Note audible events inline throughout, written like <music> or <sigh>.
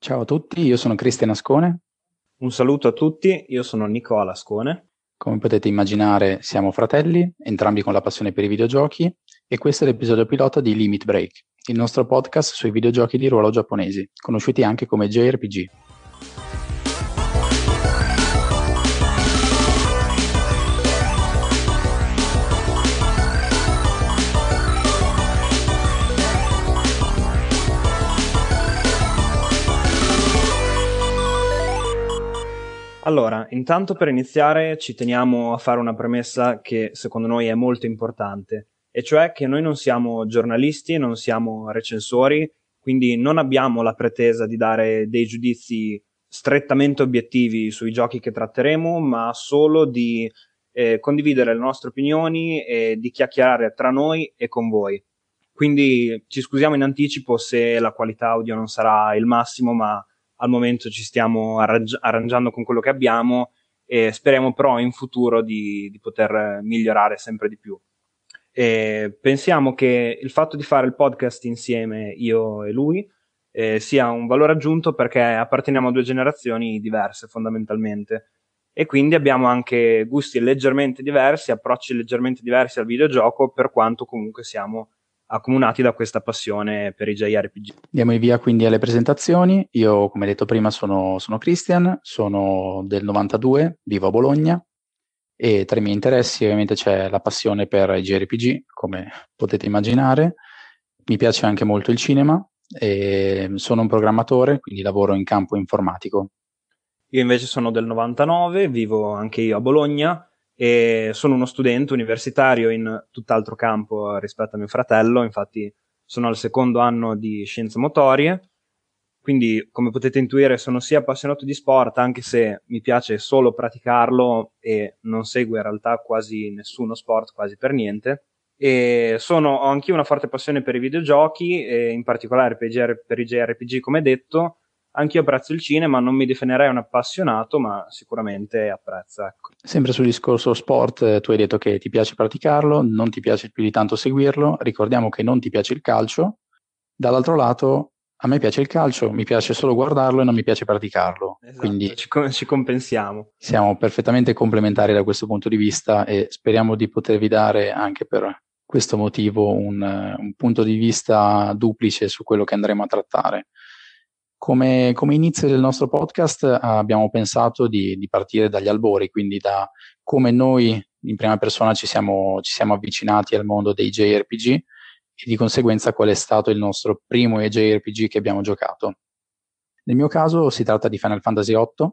Ciao a tutti, io sono Cristian Ascone. Un saluto a tutti, io sono Nicola Ascone. Come potete immaginare siamo fratelli, entrambi con la passione per i videogiochi e questo è l'episodio pilota di Limit Break, il nostro podcast sui videogiochi di ruolo giapponesi, conosciuti anche come JRPG. Allora, intanto per iniziare ci teniamo a fare una premessa che secondo noi è molto importante, e cioè che noi non siamo giornalisti, non siamo recensori, quindi non abbiamo la pretesa di dare dei giudizi strettamente obiettivi sui giochi che tratteremo, ma solo di eh, condividere le nostre opinioni e di chiacchierare tra noi e con voi. Quindi ci scusiamo in anticipo se la qualità audio non sarà il massimo, ma al momento ci stiamo arrangi- arrangiando con quello che abbiamo e speriamo però in futuro di, di poter migliorare sempre di più. E pensiamo che il fatto di fare il podcast insieme, io e lui, eh, sia un valore aggiunto perché apparteniamo a due generazioni diverse fondamentalmente e quindi abbiamo anche gusti leggermente diversi, approcci leggermente diversi al videogioco per quanto comunque siamo accomunati da questa passione per i JRPG. Andiamo via quindi alle presentazioni. Io, come detto prima, sono, sono Christian, sono del 92, vivo a Bologna e tra i miei interessi ovviamente c'è la passione per i JRPG, come potete immaginare. Mi piace anche molto il cinema e sono un programmatore, quindi lavoro in campo informatico. Io invece sono del 99, vivo anche io a Bologna e sono uno studente universitario in tutt'altro campo rispetto a mio fratello, infatti sono al secondo anno di scienze motorie, quindi come potete intuire sono sia appassionato di sport, anche se mi piace solo praticarlo e non seguo in realtà quasi nessuno sport, quasi per niente. E sono, ho anch'io una forte passione per i videogiochi, e in particolare per i, JRPG, come detto, Anch'io apprezzo il cinema, non mi definirei un appassionato, ma sicuramente apprezzo. Ecco. Sempre sul discorso sport, eh, tu hai detto che ti piace praticarlo, non ti piace più di tanto seguirlo, ricordiamo che non ti piace il calcio, dall'altro lato a me piace il calcio, mi piace solo guardarlo e non mi piace praticarlo. Esatto, Quindi ci, ci, compensiamo. Siamo perfettamente complementari da questo punto di vista e speriamo di potervi dare anche per questo motivo un, un punto di vista duplice su quello che andremo a trattare. Come, come, inizio del nostro podcast abbiamo pensato di, di, partire dagli albori, quindi da come noi in prima persona ci siamo, ci siamo, avvicinati al mondo dei JRPG e di conseguenza qual è stato il nostro primo JRPG che abbiamo giocato. Nel mio caso si tratta di Final Fantasy VIII.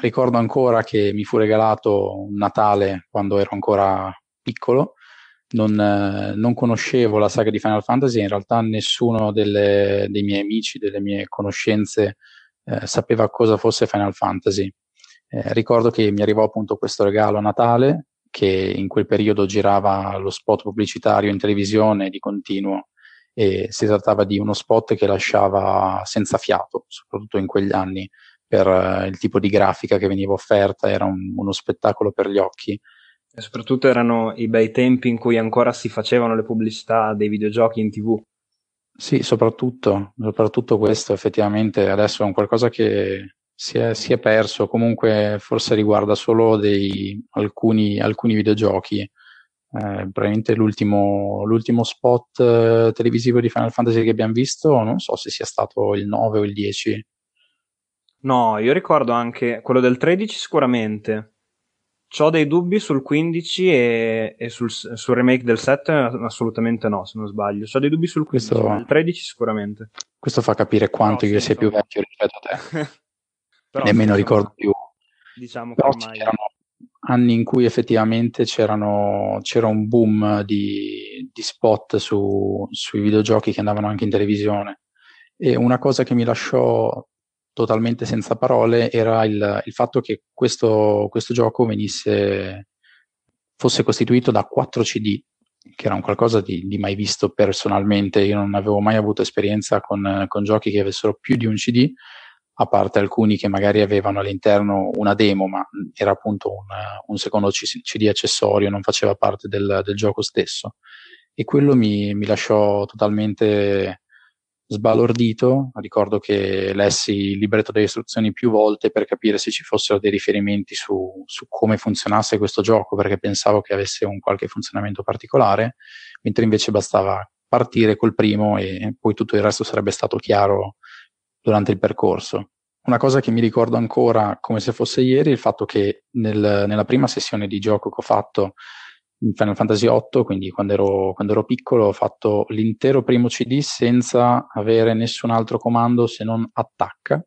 Ricordo ancora che mi fu regalato un Natale quando ero ancora piccolo non, eh, non, conoscevo la saga di Final Fantasy, in realtà nessuno delle, dei miei amici, delle mie conoscenze eh, sapeva cosa fosse Final Fantasy. Eh, ricordo che mi arrivò appunto questo regalo a Natale, che in quel periodo girava lo spot pubblicitario in televisione di continuo e si trattava di uno spot che lasciava senza fiato, soprattutto in quegli anni, per uh, il tipo di grafica che veniva offerta, era un, uno spettacolo per gli occhi e soprattutto erano i bei tempi in cui ancora si facevano le pubblicità dei videogiochi in tv. Sì, soprattutto, soprattutto questo effettivamente adesso è un qualcosa che si è, si è perso, comunque forse riguarda solo dei, alcuni, alcuni videogiochi. Eh, probabilmente l'ultimo, l'ultimo spot eh, televisivo di Final Fantasy che abbiamo visto, non so se sia stato il 9 o il 10. No, io ricordo anche quello del 13 sicuramente, ho dei dubbi sul 15 e, e sul, sul, remake del 7 assolutamente no, se non sbaglio. Ho dei dubbi sul 15, questo, il 13 sicuramente. Questo fa capire quanto Però, io sia più vecchio rispetto a te. <laughs> Però, Nemmeno sì, ricordo più. Diciamo Però che ormai... c'erano anni in cui effettivamente c'era un boom di, di spot su, sui videogiochi che andavano anche in televisione. E una cosa che mi lasciò totalmente senza parole era il, il fatto che questo, questo, gioco venisse, fosse costituito da 4 CD, che era un qualcosa di, di, mai visto personalmente. Io non avevo mai avuto esperienza con, con giochi che avessero più di un CD, a parte alcuni che magari avevano all'interno una demo, ma era appunto un, un secondo CD accessorio, non faceva parte del, del gioco stesso. E quello mi, mi lasciò totalmente sbalordito, ricordo che lessi il libretto delle istruzioni più volte per capire se ci fossero dei riferimenti su, su come funzionasse questo gioco, perché pensavo che avesse un qualche funzionamento particolare, mentre invece bastava partire col primo e poi tutto il resto sarebbe stato chiaro durante il percorso. Una cosa che mi ricordo ancora come se fosse ieri è il fatto che nel, nella prima sessione di gioco che ho fatto in Final Fantasy VIII, quindi quando ero, quando ero, piccolo, ho fatto l'intero primo CD senza avere nessun altro comando se non attacca,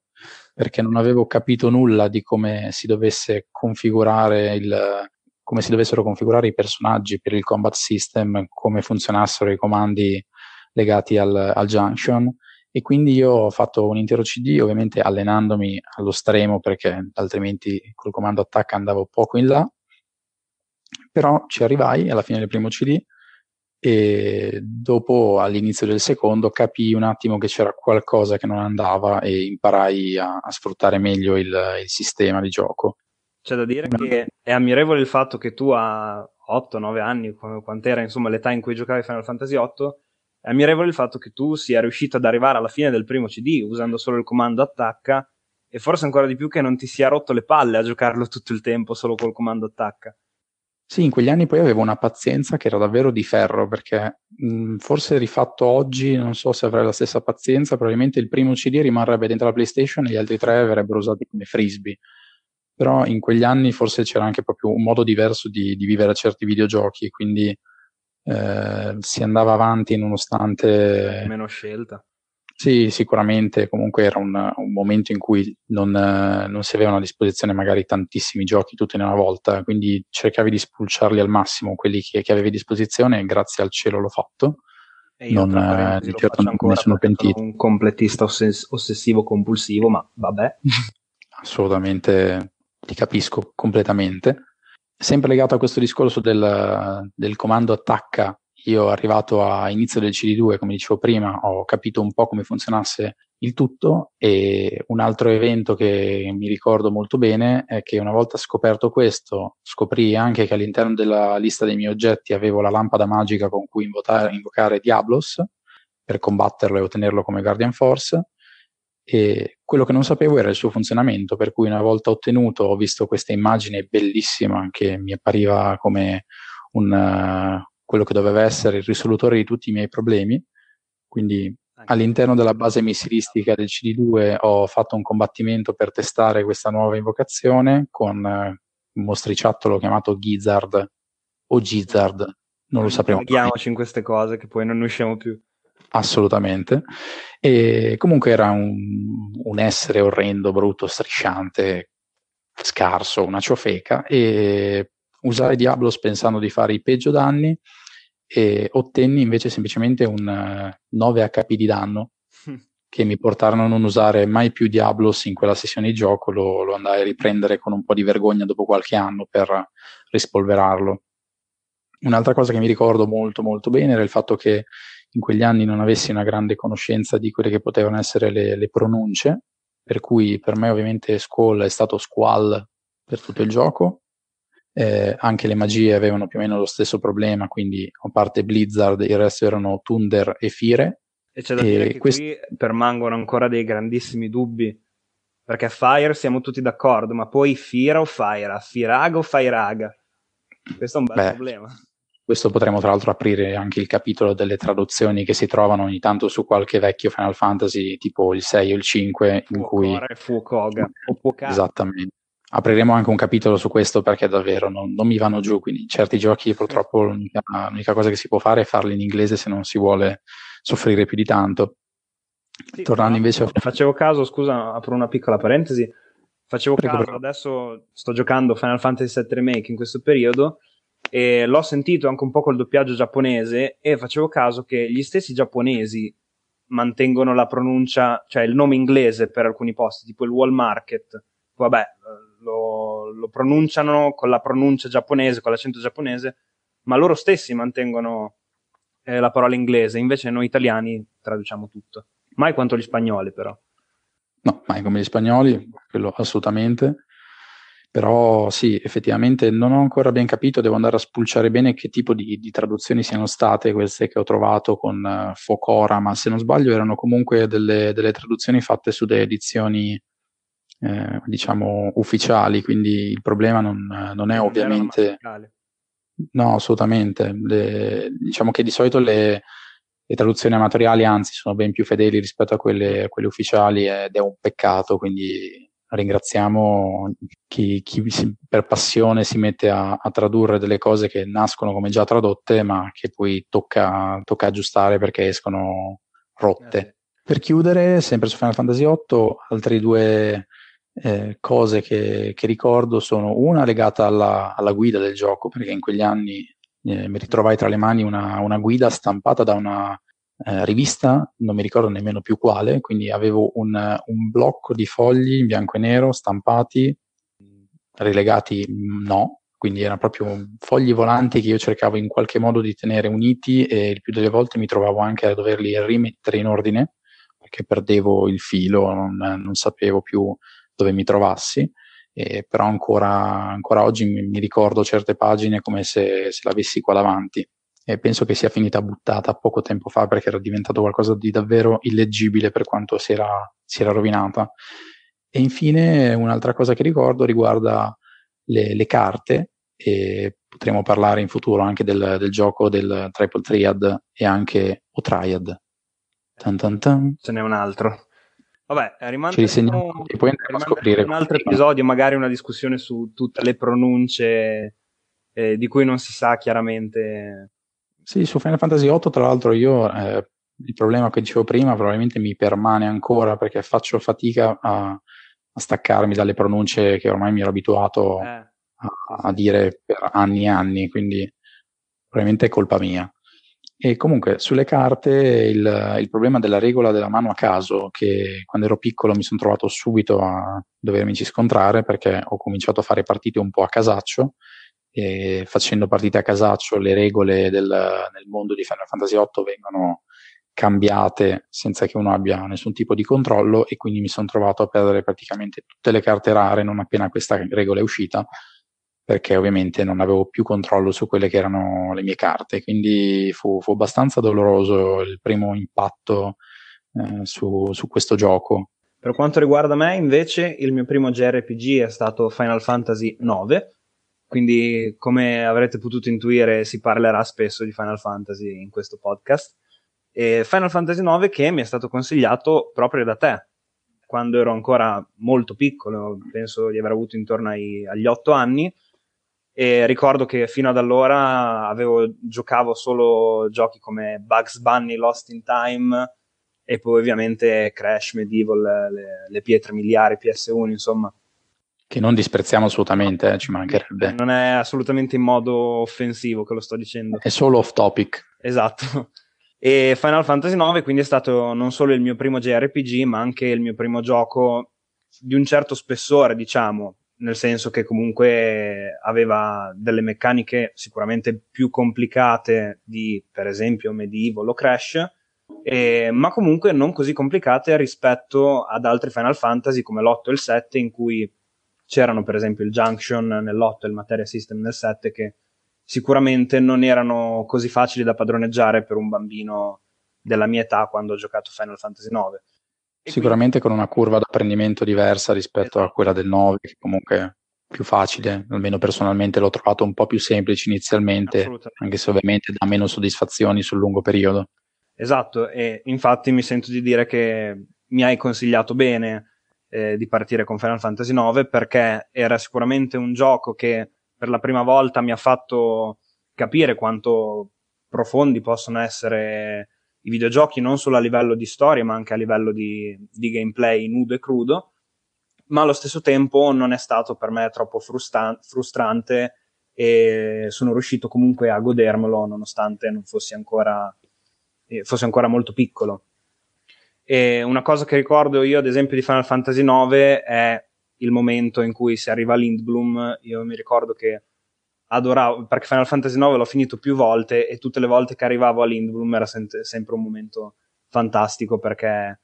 perché non avevo capito nulla di come si dovesse configurare il, come si dovessero configurare i personaggi per il combat system, come funzionassero i comandi legati al, al junction. E quindi io ho fatto un intero CD, ovviamente allenandomi allo stremo perché altrimenti col comando attacca andavo poco in là però ci arrivai alla fine del primo CD e dopo all'inizio del secondo capii un attimo che c'era qualcosa che non andava e imparai a, a sfruttare meglio il, il, sistema di gioco. C'è da dire che è ammirevole il fatto che tu a 8-9 anni, quant'era insomma l'età in cui giocavi Final Fantasy VIII, è ammirevole il fatto che tu sia riuscito ad arrivare alla fine del primo CD usando solo il comando attacca e forse ancora di più che non ti sia rotto le palle a giocarlo tutto il tempo solo col comando attacca. Sì, in quegli anni poi avevo una pazienza che era davvero di ferro, perché mh, forse rifatto oggi, non so se avrei la stessa pazienza, probabilmente il primo CD rimarrebbe dentro la PlayStation e gli altri tre verrebbero usati come frisbee. Però in quegli anni forse c'era anche proprio un modo diverso di, di vivere certi videogiochi, quindi eh, si andava avanti nonostante... Meno scelta. Sì, sicuramente comunque era un, un momento in cui non, non, si avevano a disposizione magari tantissimi giochi tutti in una volta, quindi cercavi di spulciarli al massimo quelli che, che avevi a disposizione e grazie al cielo l'ho fatto. E io non eh, di certo non me sono pentito. Sono un completista ossess- ossessivo compulsivo, ma vabbè. <laughs> Assolutamente, ti capisco completamente. Sempre legato a questo discorso del, del comando attacca io arrivato a inizio del CD2, come dicevo prima, ho capito un po' come funzionasse il tutto e un altro evento che mi ricordo molto bene è che una volta scoperto questo, scoprì anche che all'interno della lista dei miei oggetti avevo la lampada magica con cui invocare, invocare Diablos per combatterlo e ottenerlo come Guardian Force e quello che non sapevo era il suo funzionamento, per cui una volta ottenuto ho visto questa immagine bellissima che mi appariva come un, quello che doveva essere il risolutore di tutti i miei problemi. Quindi all'interno della base missilistica del CD2 ho fatto un combattimento per testare questa nuova invocazione con eh, un mostriciattolo chiamato Gizzard o Gizzard, non lo sapremo. Paghiamoci in queste cose che poi non ne usciamo più. Assolutamente. E comunque era un, un essere orrendo, brutto, strisciante, scarso, una ciofeca e usare Diablos pensando di fare i peggio danni e ottenni invece semplicemente un uh, eh, 9 HP di danno <laughs> che mi portarono a non usare mai più Diablos in quella sessione di gioco, lo, lo, andai a riprendere con un po' di vergogna dopo qualche anno per rispolverarlo. Un'altra cosa che mi ricordo molto molto bene era il fatto che in quegli anni non avessi una grande conoscenza di quelle che potevano essere le, le pronunce, per cui per me ovviamente Squall è stato Squall per tutto il gioco, eh, anche le magie avevano più o meno lo stesso problema, quindi a parte Blizzard, il resto erano Thunder e Fire. E c'è da e dire che quest... qui permangono ancora dei grandissimi dubbi, perché Fire siamo tutti d'accordo, ma poi Fira o Fire, Firaga o Fairaga? Questo è un bel Beh, problema. Questo potremmo tra l'altro aprire anche il capitolo delle traduzioni che si trovano ogni tanto su qualche vecchio Final Fantasy, tipo il 6 o il 5, in cui... Fuocoga o Fuocaga. Esattamente apriremo anche un capitolo su questo perché davvero non, non mi vanno giù, quindi certi giochi purtroppo l'unica, l'unica, cosa che si può fare è farli in inglese se non si vuole soffrire più di tanto. Sì, Tornando invece a... Facevo caso, scusa, apro una piccola parentesi, facevo prego, caso, prego. adesso sto giocando Final Fantasy VII Remake in questo periodo e l'ho sentito anche un po' col doppiaggio giapponese e facevo caso che gli stessi giapponesi mantengono la pronuncia, cioè il nome inglese per alcuni posti, tipo il Wall Market. Vabbè, lo, lo pronunciano con la pronuncia giapponese, con l'accento giapponese, ma loro stessi mantengono eh, la parola inglese, invece noi italiani traduciamo tutto. Mai quanto gli spagnoli, però. No, mai come gli spagnoli, quello assolutamente. Però sì, effettivamente non ho ancora ben capito, devo andare a spulciare bene che tipo di, di traduzioni siano state queste che ho trovato con uh, Focora, ma se non sbaglio erano comunque delle, delle traduzioni fatte su delle edizioni eh, diciamo ufficiali, quindi il problema non, non è non ovviamente... No, assolutamente. Le, diciamo che di solito le, le, traduzioni amatoriali anzi sono ben più fedeli rispetto a quelle, a quelle ufficiali ed è un peccato, quindi ringraziamo chi, chi per passione si mette a, a, tradurre delle cose che nascono come già tradotte, ma che poi tocca, tocca aggiustare perché escono rotte. Eh per chiudere, sempre su Final Fantasy VIII, altri due eh, cose che, che, ricordo sono una legata alla, alla, guida del gioco, perché in quegli anni eh, mi ritrovai tra le mani una, una guida stampata da una eh, rivista, non mi ricordo nemmeno più quale, quindi avevo un, un, blocco di fogli in bianco e nero stampati, relegati no, quindi erano proprio fogli volanti che io cercavo in qualche modo di tenere uniti e il più delle volte mi trovavo anche a doverli rimettere in ordine perché perdevo il filo, non, non sapevo più dove mi trovassi. Eh, però ancora, ancora oggi mi, mi, ricordo certe pagine come se, se l'avessi qua davanti e penso che sia finita buttata poco tempo fa perché era diventato qualcosa di davvero illeggibile per quanto si era, si era rovinata. E infine un'altra cosa che ricordo riguarda le, le carte e potremo parlare in futuro anche del, del gioco del Triple Triad e anche o Triad. Tan tan tan. Ce n'è un altro. Vabbè, rimane e a scoprire un altro episodio, magari una discussione su tutte le pronunce eh, di cui non si sa chiaramente. Sì, su Final Fantasy VIII, tra l'altro, io eh, il problema che dicevo prima probabilmente mi permane ancora perché faccio fatica a, a staccarmi dalle pronunce che ormai mi ero abituato eh, a, a, dire per anni e anni, quindi probabilmente è colpa mia. E comunque sulle carte il, il, problema della regola della mano a caso, che quando ero piccolo mi sono trovato subito a dovermi scontrare perché ho cominciato a fare partite un po' a casaccio e facendo partite a casaccio le regole del, nel mondo di Final Fantasy VIII vengono cambiate senza che uno abbia nessun tipo di controllo e quindi mi sono trovato a perdere praticamente tutte le carte rare non appena questa regola è uscita perché ovviamente non avevo più controllo su quelle che erano le mie carte quindi fu, fu abbastanza doloroso il primo impatto eh, su, su questo gioco per quanto riguarda me invece il mio primo JRPG è stato Final Fantasy IX quindi, come avrete potuto intuire, si parlerà spesso di Final Fantasy in questo podcast. E Final Fantasy IX che mi è stato consigliato proprio da te, quando ero ancora molto piccolo, penso di aver avuto intorno ai, agli otto anni. E ricordo che fino ad allora avevo, giocavo solo giochi come Bugs Bunny, Lost in Time e poi ovviamente Crash, Medieval, le, le pietre miliari, PS1, insomma che non disprezziamo assolutamente, eh, ci mancherebbe. Non è assolutamente in modo offensivo che lo sto dicendo. È solo off topic. Esatto. <laughs> E Final Fantasy IX quindi è stato non solo il mio primo JRPG, ma anche il mio primo gioco di un certo spessore, diciamo, nel senso che comunque aveva delle meccaniche sicuramente più complicate di, per esempio, Medieval o Crash, eh, ma comunque non così complicate rispetto ad altri Final Fantasy come l'8 e il 7, in cui c'erano per esempio il Junction nell'8 e il Materia System nel 7, che sicuramente non erano così facili da padroneggiare per un bambino della mia età quando ho giocato Final Fantasy 9 Sicuramente con una curva d'apprendimento diversa rispetto a quella del 9, che comunque è più facile, almeno personalmente l'ho trovato un po' più semplice inizialmente, anche se ovviamente dà meno soddisfazioni sul lungo periodo. Esatto, e infatti mi sento di dire che mi hai consigliato bene eh, di partire con Final Fantasy IX perché era sicuramente un gioco che per la prima volta mi ha fatto capire quanto profondi possono essere i videogiochi non solo a livello di storia ma anche a livello di, di gameplay nudo e crudo ma allo stesso tempo non è stato per me troppo frustra- frustrante e sono riuscito comunque a godermelo nonostante non fossi ancora, eh, fossi ancora molto piccolo. E una cosa che ricordo io, ad esempio, di Final Fantasy IX è il momento in cui si arriva a Lindblum. Io mi ricordo che adoravo, perché Final Fantasy IX l'ho finito più volte e tutte le volte che arrivavo a Lindblum era se- sempre un momento fantastico perché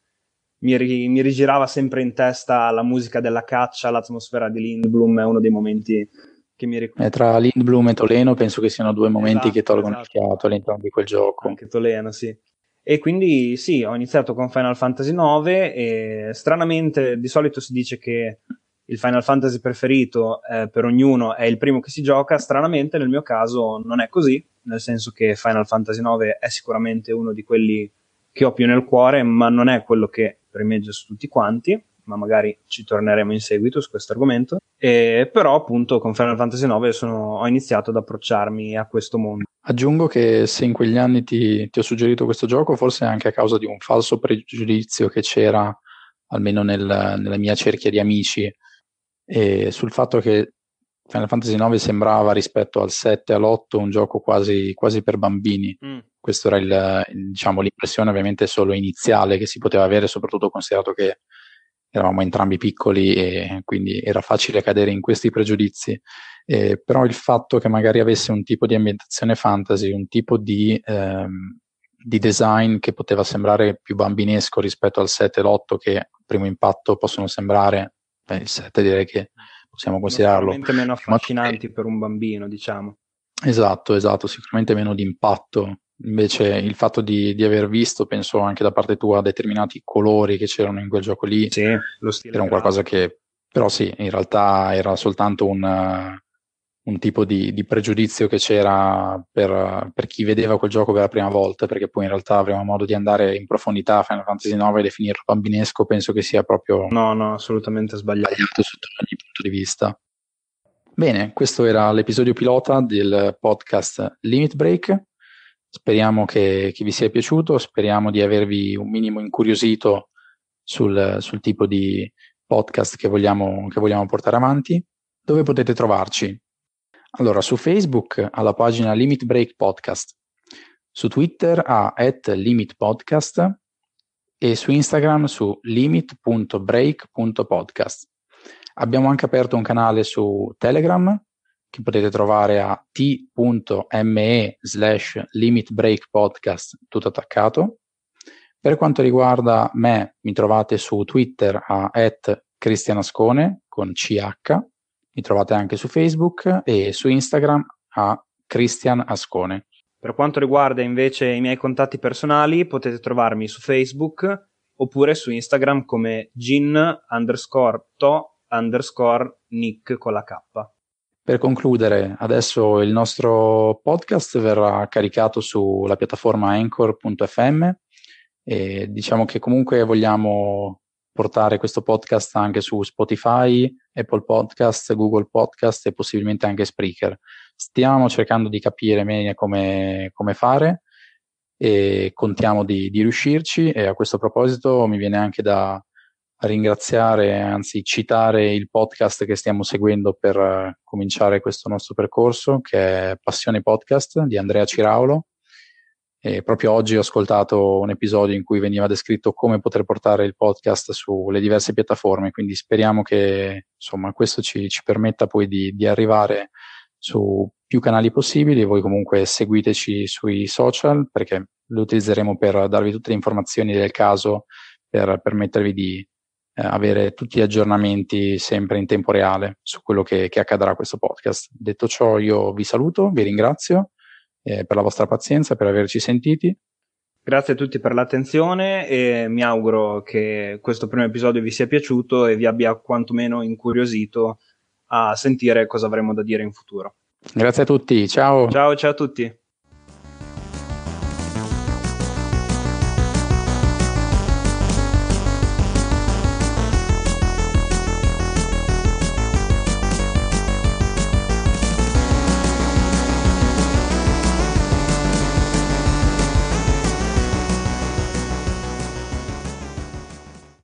mi, ri- mi, rigirava sempre in testa la musica della caccia, l'atmosfera di Lindblom, è uno dei momenti che mi ricordo. Eh, tra Lindblom e Toleno penso che siano due momenti esatto, che tolgono esatto. il fiato all'interno di quel gioco. Anche Toleno, sì. E quindi sì, ho iniziato con Final Fantasy IX e stranamente di solito si dice che il Final Fantasy preferito eh, per ognuno è il primo che si gioca, stranamente nel mio caso non è così, nel senso che Final Fantasy IX è sicuramente uno di quelli che ho più nel cuore, ma non è quello che primeggia su tutti quanti, ma magari ci torneremo in seguito su questo argomento. E, però appunto con Final Fantasy IX sono, ho iniziato ad approcciarmi a questo mondo. Aggiungo che se in quegli anni ti, ti ho suggerito questo gioco, forse anche a causa di un falso pregiudizio che c'era, almeno nel, nella mia cerchia di amici, e sul fatto che Final Fantasy IX sembrava rispetto al 7 e all'8 un gioco quasi, quasi per bambini. Mm. Questa era il, il, diciamo, l'impressione ovviamente solo iniziale che si poteva avere, soprattutto considerato che eravamo entrambi piccoli e quindi era facile cadere in questi pregiudizi. Eh, però il fatto che magari avesse un tipo di ambientazione fantasy, un tipo di, ehm, di design che poteva sembrare più bambinesco rispetto al 7 e l'8 che a primo impatto possono sembrare beh, il 7 direi che possiamo considerarlo. Sicuramente meno affascinanti per un bambino, diciamo. Esatto, esatto, sicuramente meno di impatto. Invece il fatto di, di, aver visto, penso anche da parte tua, determinati colori che c'erano in quel gioco lì, sì, lo stile era un qualcosa che, però sì, in realtà era soltanto un, un tipo di, di, pregiudizio che c'era per, per, chi vedeva quel gioco per la prima volta, perché poi in realtà avremo modo di andare in profondità a Final Fantasy IX e definirlo bambinesco, penso che sia proprio no, no, assolutamente sbagliato. sbagliato sotto ogni punto di vista. Bene, questo era l'episodio pilota del podcast Limit Break. Speriamo che, che vi sia piaciuto, speriamo di avervi un minimo incuriosito sul, sul tipo di podcast che vogliamo, che vogliamo portare avanti. Dove potete trovarci? Allora, su Facebook alla pagina Limit Break Podcast, su Twitter a at Limit Podcast e su Instagram su limit.break.podcast. Abbiamo anche aperto un canale su Telegram che potete trovare a t.me slash limitbreakpodcast tutto attaccato. Per quanto riguarda me, mi trovate su Twitter a at cristianascone con CH mi trovate anche su Facebook e su Instagram a Christian Ascone. Per quanto riguarda invece i miei contatti personali, potete trovarmi su Facebook oppure su Instagram come gin underscore to underscore nick con la K. Per concludere, adesso il nostro podcast verrà caricato sulla piattaforma anchor.fm e diciamo che comunque vogliamo portare questo podcast anche su Spotify, Apple Podcast, Google Podcast e possibilmente anche Spreaker. Stiamo cercando di capire meglio come, come fare e contiamo di, di, riuscirci e a questo proposito mi viene anche da ringraziare, anzi citare il podcast che stiamo seguendo per uh, cominciare questo nostro percorso che è Passione Podcast di Andrea Ciraulo e proprio oggi ho ascoltato un episodio in cui veniva descritto come poter portare il podcast sulle diverse piattaforme, quindi speriamo che insomma, questo ci, ci permetta poi di, di, arrivare su più canali possibili. Voi comunque seguiteci sui social perché lo utilizzeremo per darvi tutte le informazioni del caso, per permettervi di eh, avere tutti gli aggiornamenti sempre in tempo reale su quello che, che accadrà a questo podcast. Detto ciò, io vi saluto, vi ringrazio eh, per la vostra pazienza, per averci sentiti. Grazie a tutti per l'attenzione e mi auguro che questo primo episodio vi sia piaciuto e vi abbia quantomeno incuriosito a sentire cosa avremo da dire in futuro. Grazie a tutti, ciao. Ciao, ciao a tutti.